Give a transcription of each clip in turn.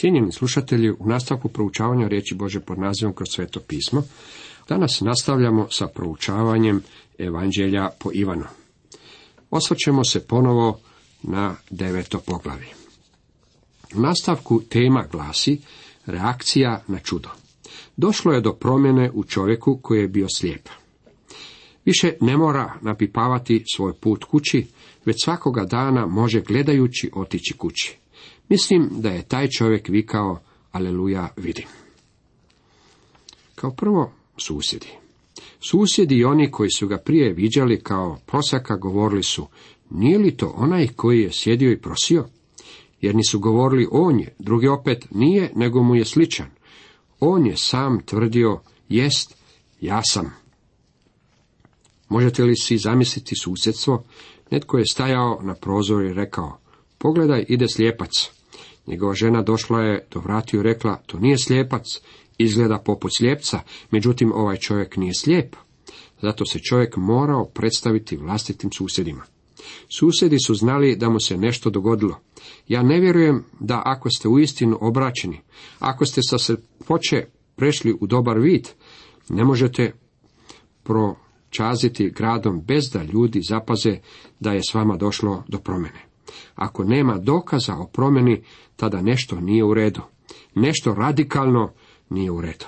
Cijenjeni slušatelji, u nastavku proučavanja riječi Bože pod nazivom kroz sveto pismo, danas nastavljamo sa proučavanjem Evanđelja po Ivanu. Osvrćemo se ponovo na deveto poglavlje. U nastavku tema glasi reakcija na čudo. Došlo je do promjene u čovjeku koji je bio slijep. Više ne mora napipavati svoj put kući, već svakoga dana može gledajući otići kući. Mislim da je taj čovjek vikao, aleluja, vidim. Kao prvo, susjedi. Susjedi i oni koji su ga prije viđali kao prosaka govorili su, nije li to onaj koji je sjedio i prosio? Jer nisu govorili on je, drugi opet nije, nego mu je sličan. On je sam tvrdio, jest, ja sam. Možete li si zamisliti susjedstvo? Netko je stajao na prozoru i rekao, pogledaj, ide slijepac. Njegova žena došla je do vratiju i rekla, to nije slijepac, izgleda poput slijepca, međutim ovaj čovjek nije slijep. Zato se čovjek morao predstaviti vlastitim susjedima. Susjedi su znali da mu se nešto dogodilo. Ja ne vjerujem da ako ste uistinu obraćeni, ako ste sa poče prešli u dobar vid, ne možete pročaziti gradom bez da ljudi zapaze da je s vama došlo do promjene. Ako nema dokaza o promjeni, tada nešto nije u redu. Nešto radikalno nije u redu.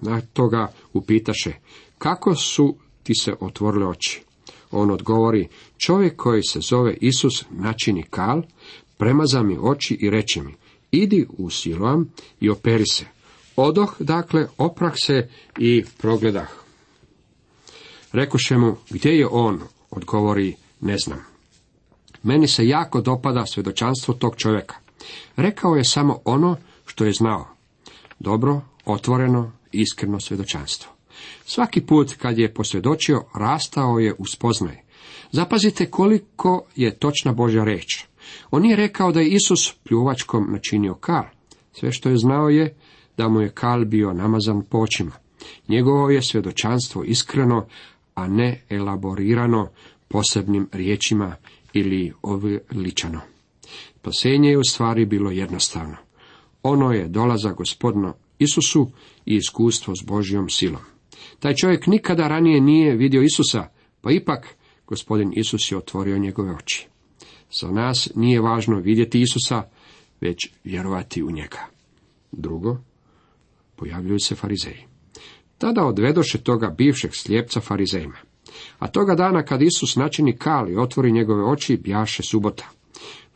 Na toga upitaše, kako su ti se otvorile oči? On odgovori, čovjek koji se zove Isus načini kal, premaza mi oči i reče mi, idi u Siloam i operi se. Odoh, dakle, oprah se i progledah. Rekoše mu, gdje je on? Odgovori, ne znam. Meni se jako dopada svjedočanstvo tog čovjeka. Rekao je samo ono što je znao. Dobro, otvoreno, iskreno svjedočanstvo. Svaki put kad je posvjedočio, rastao je u spoznaj. Zapazite koliko je točna Božja reč. On nije rekao da je Isus pljuvačkom načinio kal. Sve što je znao je da mu je kal bio namazan po očima. Njegovo je svjedočanstvo iskreno, a ne elaborirano posebnim riječima ili oviličano. Spasenje je u stvari bilo jednostavno. Ono je dolaza gospodinu Isusu i iskustvo s Božjom silom. Taj čovjek nikada ranije nije vidio Isusa, pa ipak gospodin Isus je otvorio njegove oči. Za nas nije važno vidjeti Isusa, već vjerovati u njega. Drugo, pojavljuju se farizeji. Tada odvedoše toga bivšeg slijepca farizejima. A toga dana kad Isus načini kal i otvori njegove oči, bjaše subota.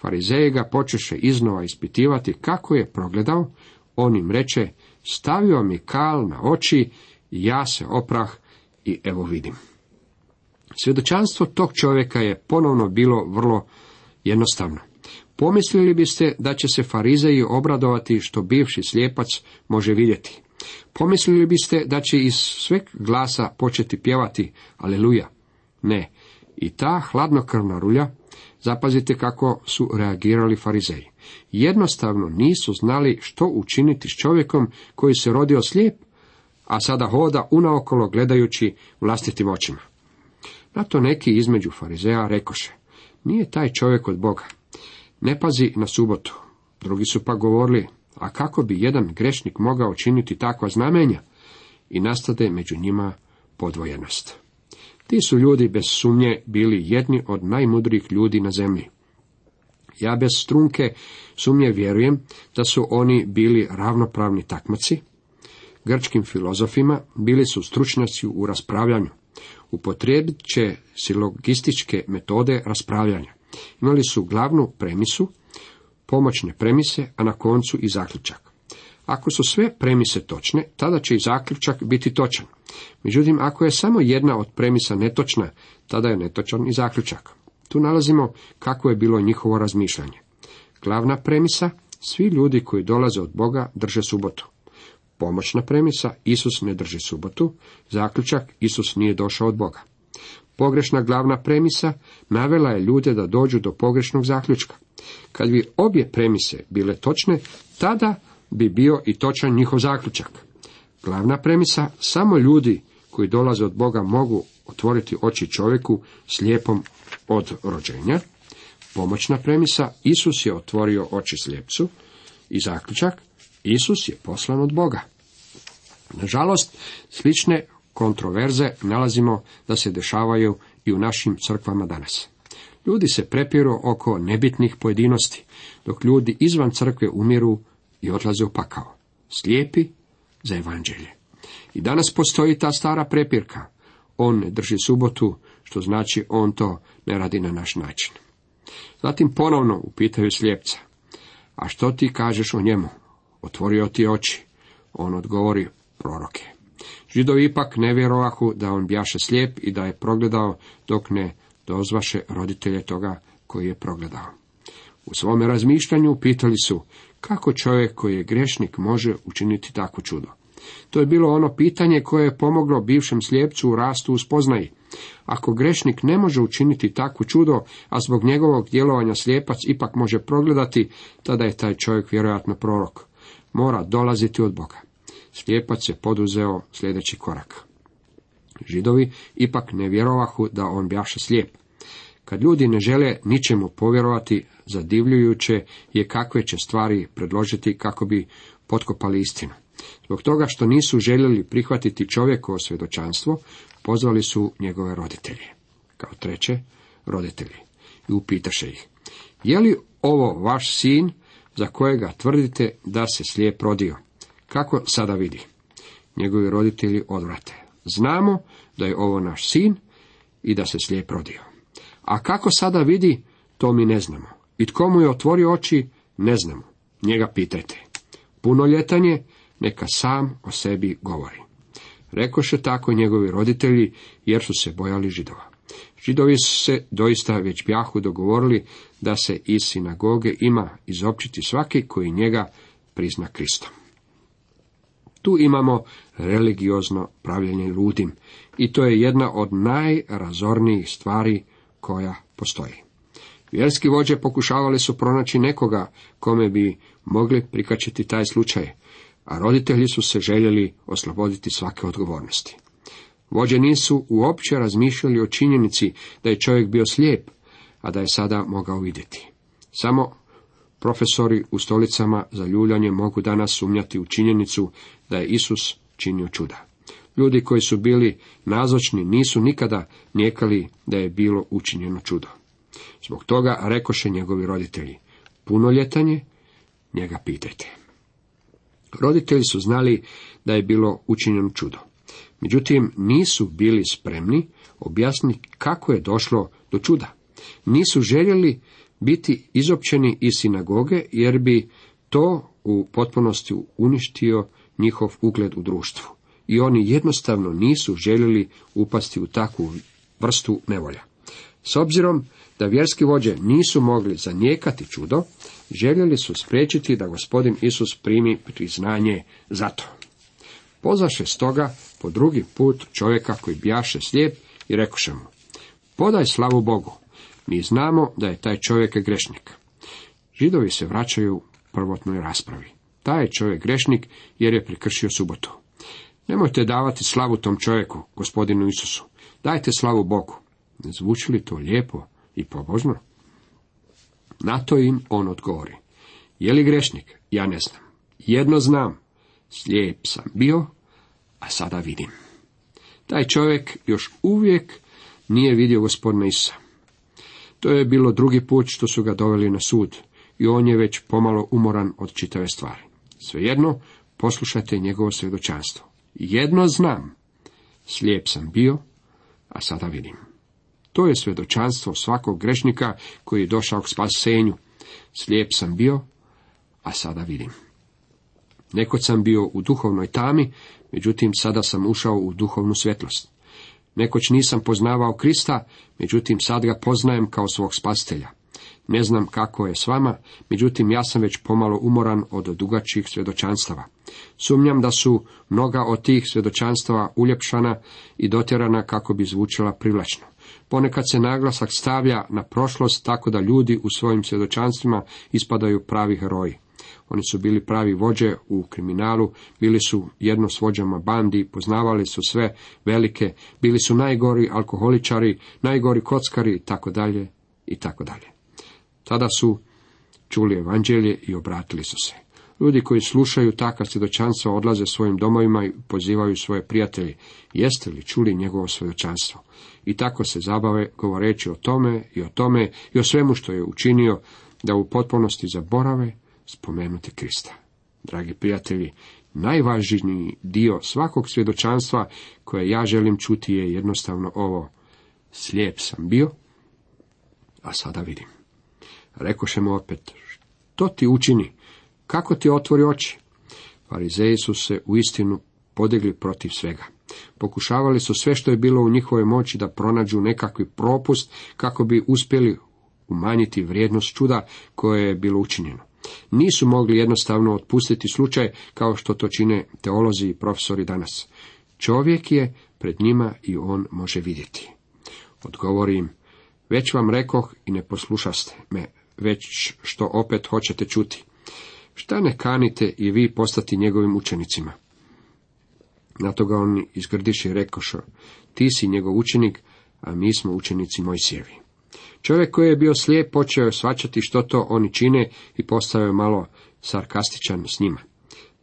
Farizeji ga počeše iznova ispitivati kako je progledao, on im reče, stavio mi kal na oči ja se oprah i evo vidim. Svjedočanstvo tog čovjeka je ponovno bilo vrlo jednostavno. Pomislili biste da će se farizeji obradovati što bivši slijepac može vidjeti. Pomislili biste da će iz sveg glasa početi pjevati Aleluja. Ne, i ta hladnokrvna rulja, zapazite kako su reagirali farizeji. Jednostavno nisu znali što učiniti s čovjekom koji se rodio slijep, a sada hoda unaokolo gledajući vlastitim očima. Na to neki između farizeja rekoše, nije taj čovjek od Boga, ne pazi na subotu. Drugi su pa govorili, a kako bi jedan grešnik mogao činiti takva znamenja? I nastade među njima podvojenost. Ti su ljudi bez sumnje bili jedni od najmudrijih ljudi na zemlji. Ja bez strunke sumnje vjerujem da su oni bili ravnopravni takmaci, grčkim filozofima bili su stručnjaci u raspravljanju. Upotrijebit će silogističke metode raspravljanja. Imali su glavnu premisu, pomoćne premise, a na koncu i zaključak. Ako su sve premise točne, tada će i zaključak biti točan. Međutim, ako je samo jedna od premisa netočna, tada je netočan i zaključak. Tu nalazimo kako je bilo njihovo razmišljanje. Glavna premisa, svi ljudi koji dolaze od Boga drže subotu. Pomoćna premisa, Isus ne drži subotu, zaključak, Isus nije došao od Boga. Pogrešna glavna premisa navela je ljude da dođu do pogrešnog zaključka. Kad bi obje premise bile točne, tada bi bio i točan njihov zaključak. Glavna premisa, samo ljudi koji dolaze od Boga mogu otvoriti oči čovjeku slijepom od rođenja. Pomoćna premisa, Isus je otvorio oči slijepcu. I zaključak, Isus je poslan od Boga. Nažalost, slične kontroverze nalazimo da se dešavaju i u našim crkvama danas. Ljudi se prepiru oko nebitnih pojedinosti, dok ljudi izvan crkve umiru i odlaze u pakao. Slijepi za evanđelje. I danas postoji ta stara prepirka. On ne drži subotu, što znači on to ne radi na naš način. Zatim ponovno upitaju slijepca. A što ti kažeš o njemu? Otvorio ti oči. On odgovori proroke. Židovi ipak ne vjerovahu da on bjaše slijep i da je progledao dok ne dozvaše roditelje toga koji je progledao. U svome razmišljanju pitali su kako čovjek koji je grešnik može učiniti takvo čudo. To je bilo ono pitanje koje je pomoglo bivšem slijepcu u rastu u spoznaji. Ako grešnik ne može učiniti takvo čudo, a zbog njegovog djelovanja slijepac ipak može progledati, tada je taj čovjek vjerojatno prorok. Mora dolaziti od Boga. Slijepac je poduzeo sljedeći korak. Židovi ipak ne vjerovahu da on bjaše slijep. Kad ljudi ne žele ničemu povjerovati, zadivljujuće je kakve će stvari predložiti kako bi potkopali istinu. Zbog toga što nisu željeli prihvatiti čovjekovo svjedočanstvo, pozvali su njegove roditelje. Kao treće, roditelji. I upitaše ih, je li ovo vaš sin za kojega tvrdite da se slijep rodio? Kako sada vidi? Njegovi roditelji odvrate. Znamo da je ovo naš sin i da se slijep rodio. A kako sada vidi, to mi ne znamo. I tko mu je otvorio oči, ne znamo. Njega pitajte. Punoljetan je, neka sam o sebi govori. Rekoše tako njegovi roditelji, jer su se bojali židova. Židovi se doista već bjahu dogovorili da se iz sinagoge ima izopćiti svaki koji njega prizna Kristom. Tu imamo religiozno pravljenje ludim i to je jedna od najrazornijih stvari koja postoji. Vjerski vođe pokušavali su pronaći nekoga kome bi mogli prikačiti taj slučaj, a roditelji su se željeli osloboditi svake odgovornosti. Vođe nisu uopće razmišljali o činjenici da je čovjek bio slijep, a da je sada mogao vidjeti. Samo profesori u stolicama za ljuljanje mogu danas sumnjati u činjenicu da je Isus činio čuda. Ljudi koji su bili nazočni nisu nikada nijekali da je bilo učinjeno čudo. Zbog toga rekoše njegovi roditelji, punoljetanje, njega pitajte. Roditelji su znali da je bilo učinjeno čudo. Međutim, nisu bili spremni objasniti kako je došlo do čuda. Nisu željeli biti izopćeni iz sinagoge, jer bi to u potpunosti uništio njihov ugled u društvu. I oni jednostavno nisu željeli upasti u takvu vrstu nevolja. S obzirom da vjerski vođe nisu mogli zanijekati čudo, željeli su spriječiti da gospodin Isus primi priznanje za to. Pozvaše stoga po drugi put čovjeka koji bijaše slijep i rekoše mu, podaj slavu Bogu, mi znamo da je taj čovjek grešnik. Židovi se vraćaju prvotnoj raspravi. Taj je čovjek grešnik jer je prekršio subotu. Nemojte davati slavu tom čovjeku, gospodinu Isusu. Dajte slavu Bogu. Ne zvuči li to lijepo i pobožno? Na to im on odgovori. Je li grešnik? Ja ne znam. Jedno znam. Slijep sam bio, a sada vidim. Taj čovjek još uvijek nije vidio gospodina Isusa. To je bilo drugi put što su ga doveli na sud i on je već pomalo umoran od čitave stvari. Svejedno, poslušajte njegovo svjedočanstvo. Jedno znam, slijep sam bio, a sada vidim. To je svjedočanstvo svakog grešnika koji je došao k spasenju. Slijep sam bio, a sada vidim. Nekoć sam bio u duhovnoj tami, međutim sada sam ušao u duhovnu svjetlost. Nekoć nisam poznavao Krista, međutim sad ga poznajem kao svog spastelja. Ne znam kako je s vama, međutim ja sam već pomalo umoran od dugačih svjedočanstava. Sumnjam da su mnoga od tih svjedočanstava uljepšana i dotjerana kako bi zvučala privlačno. Ponekad se naglasak stavlja na prošlost tako da ljudi u svojim svjedočanstvima ispadaju pravi heroji. Oni su bili pravi vođe u kriminalu, bili su jedno s vođama bandi, poznavali su sve velike, bili su najgori alkoholičari, najgori kockari i tako dalje i tako dalje. Tada su čuli evanđelje i obratili su se. Ljudi koji slušaju takva svjedočanstva odlaze svojim domovima i pozivaju svoje prijatelje. Jeste li čuli njegovo svjedočanstvo? I tako se zabave govoreći o tome i o tome i o svemu što je učinio, da u potpunosti zaborave spomenuti Krista. Dragi prijatelji, najvažniji dio svakog svjedočanstva koje ja želim čuti je jednostavno ovo. Slijep sam bio, a sada vidim. Rekoše mu opet, što ti učini? Kako ti otvori oči? Farizeji su se u istinu podigli protiv svega. Pokušavali su sve što je bilo u njihovoj moći da pronađu nekakvi propust kako bi uspjeli umanjiti vrijednost čuda koje je bilo učinjeno. Nisu mogli jednostavno otpustiti slučaj kao što to čine teolozi i profesori danas. Čovjek je pred njima i on može vidjeti. Odgovori im, već vam rekoh i ne poslušaste me, već što opet hoćete čuti. Šta ne kanite i vi postati njegovim učenicima? Na to ga oni izgrdiše i rekošo, ti si njegov učenik, a mi smo učenici Mojsijevi. Čovjek koji je bio slijep počeo je svačati što to oni čine i postao je malo sarkastičan s njima.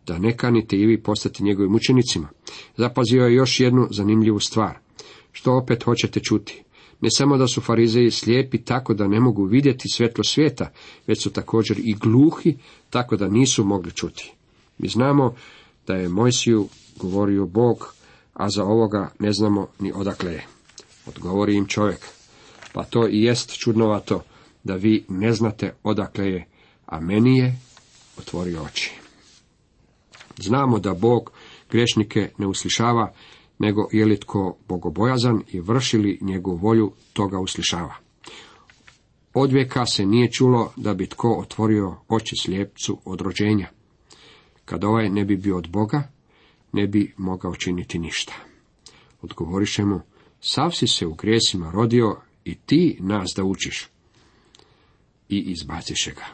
Da ne kanite i vi postati njegovim učenicima. Zapazio je još jednu zanimljivu stvar. Što opet hoćete čuti? Ne samo da su farizeji slijepi tako da ne mogu vidjeti svjetlo svijeta, već su također i gluhi tako da nisu mogli čuti. Mi znamo da je Mojsiju govorio Bog, a za ovoga ne znamo ni odakle je. Odgovori im čovjek. Pa to i jest čudnovato da vi ne znate odakle je, a meni je otvorio oči. Znamo da Bog grešnike ne uslišava, nego je li tko bogobojazan i vršili njegovu volju, toga uslišava. Od vijeka se nije čulo da bi tko otvorio oči slijepcu od rođenja. Kad ovaj ne bi bio od Boga, ne bi mogao činiti ništa. Odgovoriše mu, sav si se u grijesima rodio i ti nas da učiš. I izbaciše ga.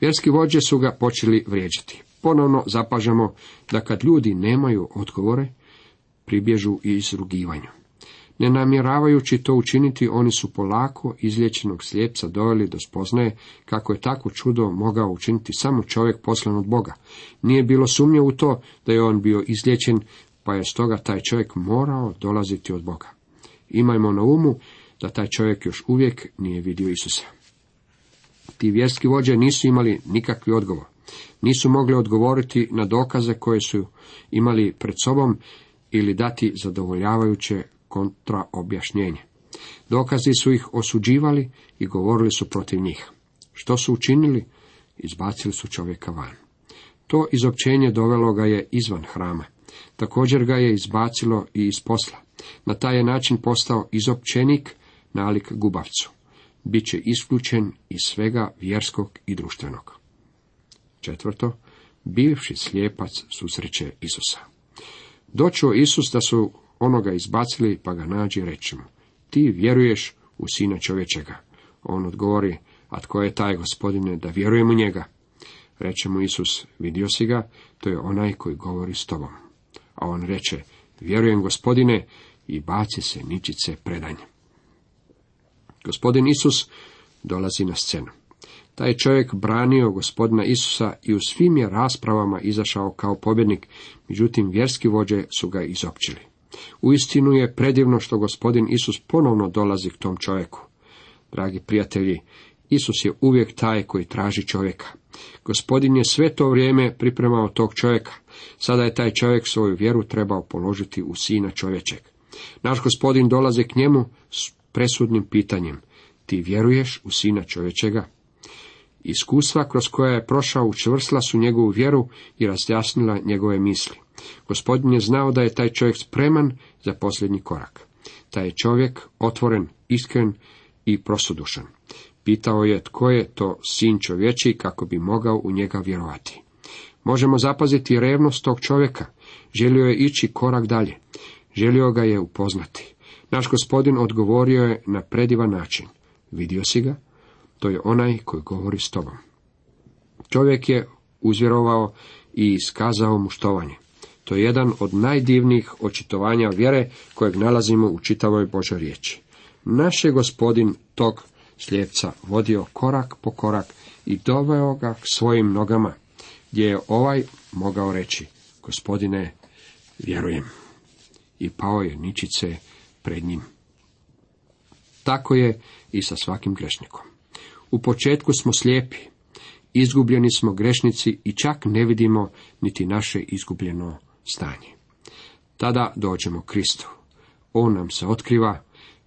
Vjerski vođe su ga počeli vrijeđati. Ponovno zapažamo da kad ljudi nemaju odgovore, pribježu i izrugivanju. Ne namjeravajući to učiniti, oni su polako izlječenog slijepca doveli do spoznaje kako je tako čudo mogao učiniti samo čovjek poslan od Boga. Nije bilo sumnje u to da je on bio izlječen, pa je stoga taj čovjek morao dolaziti od Boga. Imajmo na umu da taj čovjek još uvijek nije vidio Isusa. Ti vjerski vođe nisu imali nikakvi odgovor. Nisu mogli odgovoriti na dokaze koje su imali pred sobom ili dati zadovoljavajuće kontraobjašnjenje. Dokazi su ih osuđivali i govorili su protiv njih. Što su učinili? Izbacili su čovjeka van. To izopćenje dovelo ga je izvan hrama. Također ga je izbacilo i iz posla. Na taj je način postao izopćenik nalik gubavcu. Biće isključen iz svega vjerskog i društvenog. Četvrto, bivši slijepac susreće Isusa. Doćuo Isus da su onoga izbacili, pa ga nađi reći ti vjeruješ u sina čovječega. On odgovori, a tko je taj gospodine da vjerujem u njega? Reče mu Isus, vidio si ga, to je onaj koji govori s tobom. A on reče, vjerujem gospodine, i baci se ničice predanje. Gospodin Isus dolazi na scenu. Taj čovjek branio gospodina Isusa i u svim je raspravama izašao kao pobjednik, međutim vjerski vođe su ga izopćili. Uistinu je predivno što gospodin Isus ponovno dolazi k tom čovjeku. Dragi prijatelji, Isus je uvijek taj koji traži čovjeka. Gospodin je sve to vrijeme pripremao tog čovjeka. Sada je taj čovjek svoju vjeru trebao položiti u sina čovječeg. Naš gospodin dolazi k njemu s presudnim pitanjem. Ti vjeruješ u sina čovječega? Iskustva kroz koja je prošao učvrstila su njegovu vjeru i razjasnila njegove misli. Gospodin je znao da je taj čovjek spreman za posljednji korak. Taj je čovjek otvoren, iskren i prosudušan. Pitao je tko je to sin čovječi kako bi mogao u njega vjerovati. Možemo zapaziti revnost tog čovjeka. Želio je ići korak dalje. Želio ga je upoznati. Naš gospodin odgovorio je na predivan način. Vidio si ga? To je onaj koji govori s tobom. Čovjek je uzvjerovao i iskazao mu štovanje. To je jedan od najdivnijih očitovanja vjere kojeg nalazimo u čitavoj Božoj riječi. Naš je gospodin tog slijepca vodio korak po korak i doveo ga k svojim nogama. gdje je ovaj mogao reći, gospodine, vjerujem. I pao je ničice pred njim. Tako je i sa svakim grešnikom. U početku smo slijepi, izgubljeni smo grešnici i čak ne vidimo niti naše izgubljeno stanje. Tada dođemo Kristu. On nam se otkriva,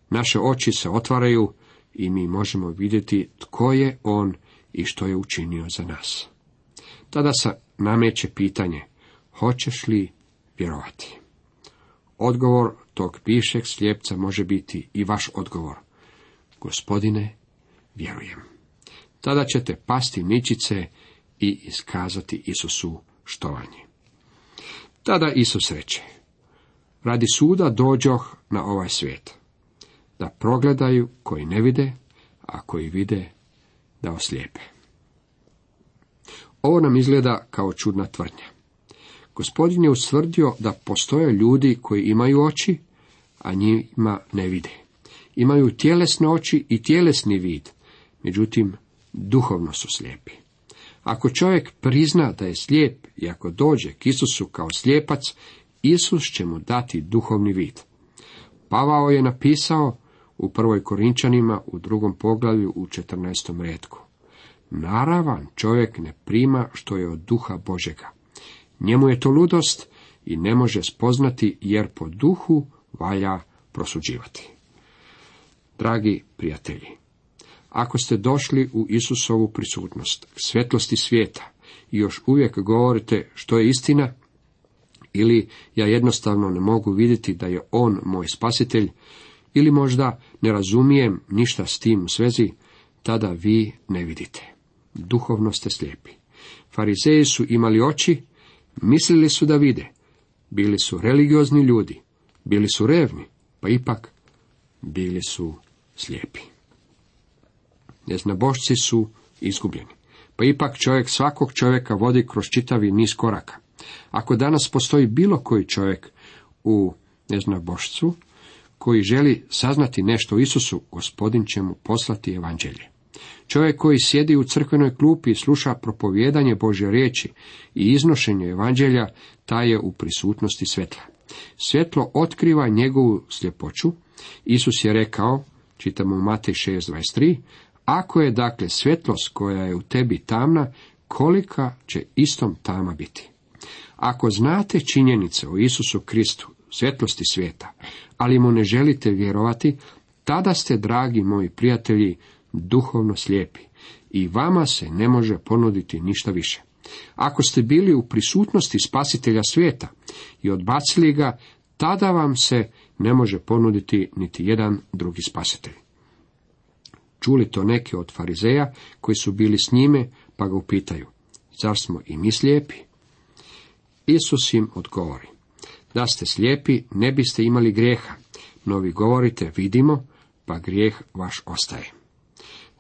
naše oči se otvaraju i mi možemo vidjeti tko je On i što je učinio za nas. Tada se nameće pitanje, hoćeš li vjerovati? Odgovor tog pišeg slijepca može biti i vaš odgovor. Gospodine, vjerujem. Tada ćete pasti ničice i iskazati Isusu štovanje. Tada Isus reče, radi suda dođoh na ovaj svijet, da progledaju koji ne vide, a koji vide da oslijepe. Ovo nam izgleda kao čudna tvrdnja. Gospodin je ustvrdio da postoje ljudi koji imaju oči, a njima ne vide. Imaju tjelesne oči i tjelesni vid, međutim, duhovno su slijepi. Ako čovjek prizna da je slijep i ako dođe k Isusu kao slijepac, Isus će mu dati duhovni vid. Pavao je napisao u prvoj Korinčanima u drugom poglavlju u 14. redku. Naravan čovjek ne prima što je od duha Božega. Njemu je to ludost i ne može spoznati jer po duhu valja prosuđivati. Dragi prijatelji, ako ste došli u Isusovu prisutnost, svjetlosti svijeta i još uvijek govorite što je istina, ili ja jednostavno ne mogu vidjeti da je On moj spasitelj, ili možda ne razumijem ništa s tim u svezi, tada vi ne vidite. Duhovno ste slijepi. Farizeji su imali oči, mislili su da vide. Bili su religiozni ljudi, bili su revni, pa ipak bili su slijepi. Neznabošci su izgubljeni. Pa ipak čovjek svakog čovjeka vodi kroz čitavi niz koraka. Ako danas postoji bilo koji čovjek u neznabošcu, koji želi saznati nešto o Isusu, gospodin će mu poslati evanđelje. Čovjek koji sjedi u crkvenoj klupi i sluša propovjedanje Božje riječi i iznošenje evanđelja, taj je u prisutnosti svjetla. Svjetlo otkriva njegovu sljepoću. Isus je rekao, čitamo u Matej 6.23, ako je dakle svjetlost koja je u tebi tamna, kolika će istom tama biti. Ako znate činjenice o Isusu Kristu, svjetlosti svijeta, ali mu ne želite vjerovati, tada ste, dragi moji prijatelji, duhovno slijepi i vama se ne može ponuditi ništa više. Ako ste bili u prisutnosti spasitelja svijeta i odbacili ga, tada vam se ne može ponuditi niti jedan drugi spasitelj. Čuli to neki od farizeja koji su bili s njime, pa ga upitaju, zar smo i mi slijepi? Isus im odgovori, da ste slijepi ne biste imali grijeha, no vi govorite vidimo, pa grijeh vaš ostaje.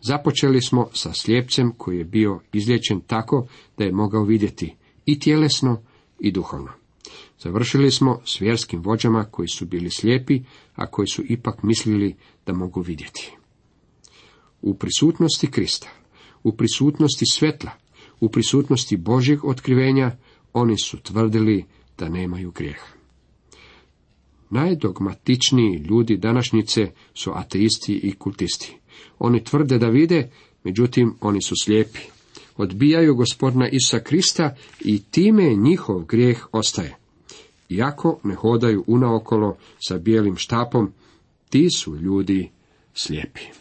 Započeli smo sa slijepcem koji je bio izliječen tako da je mogao vidjeti i tjelesno i duhovno. Završili smo s vjerskim vođama koji su bili slijepi, a koji su ipak mislili da mogu vidjeti. U prisutnosti Krista, u prisutnosti svetla, u prisutnosti Božjeg otkrivenja, oni su tvrdili da nemaju grijeha. Najdogmatičniji ljudi današnjice su ateisti i kultisti. Oni tvrde da vide, međutim oni su slijepi. Odbijaju gospodina Isa Krista i time njihov grijeh ostaje. Iako ne hodaju unaokolo sa bijelim štapom, ti su ljudi slijepi.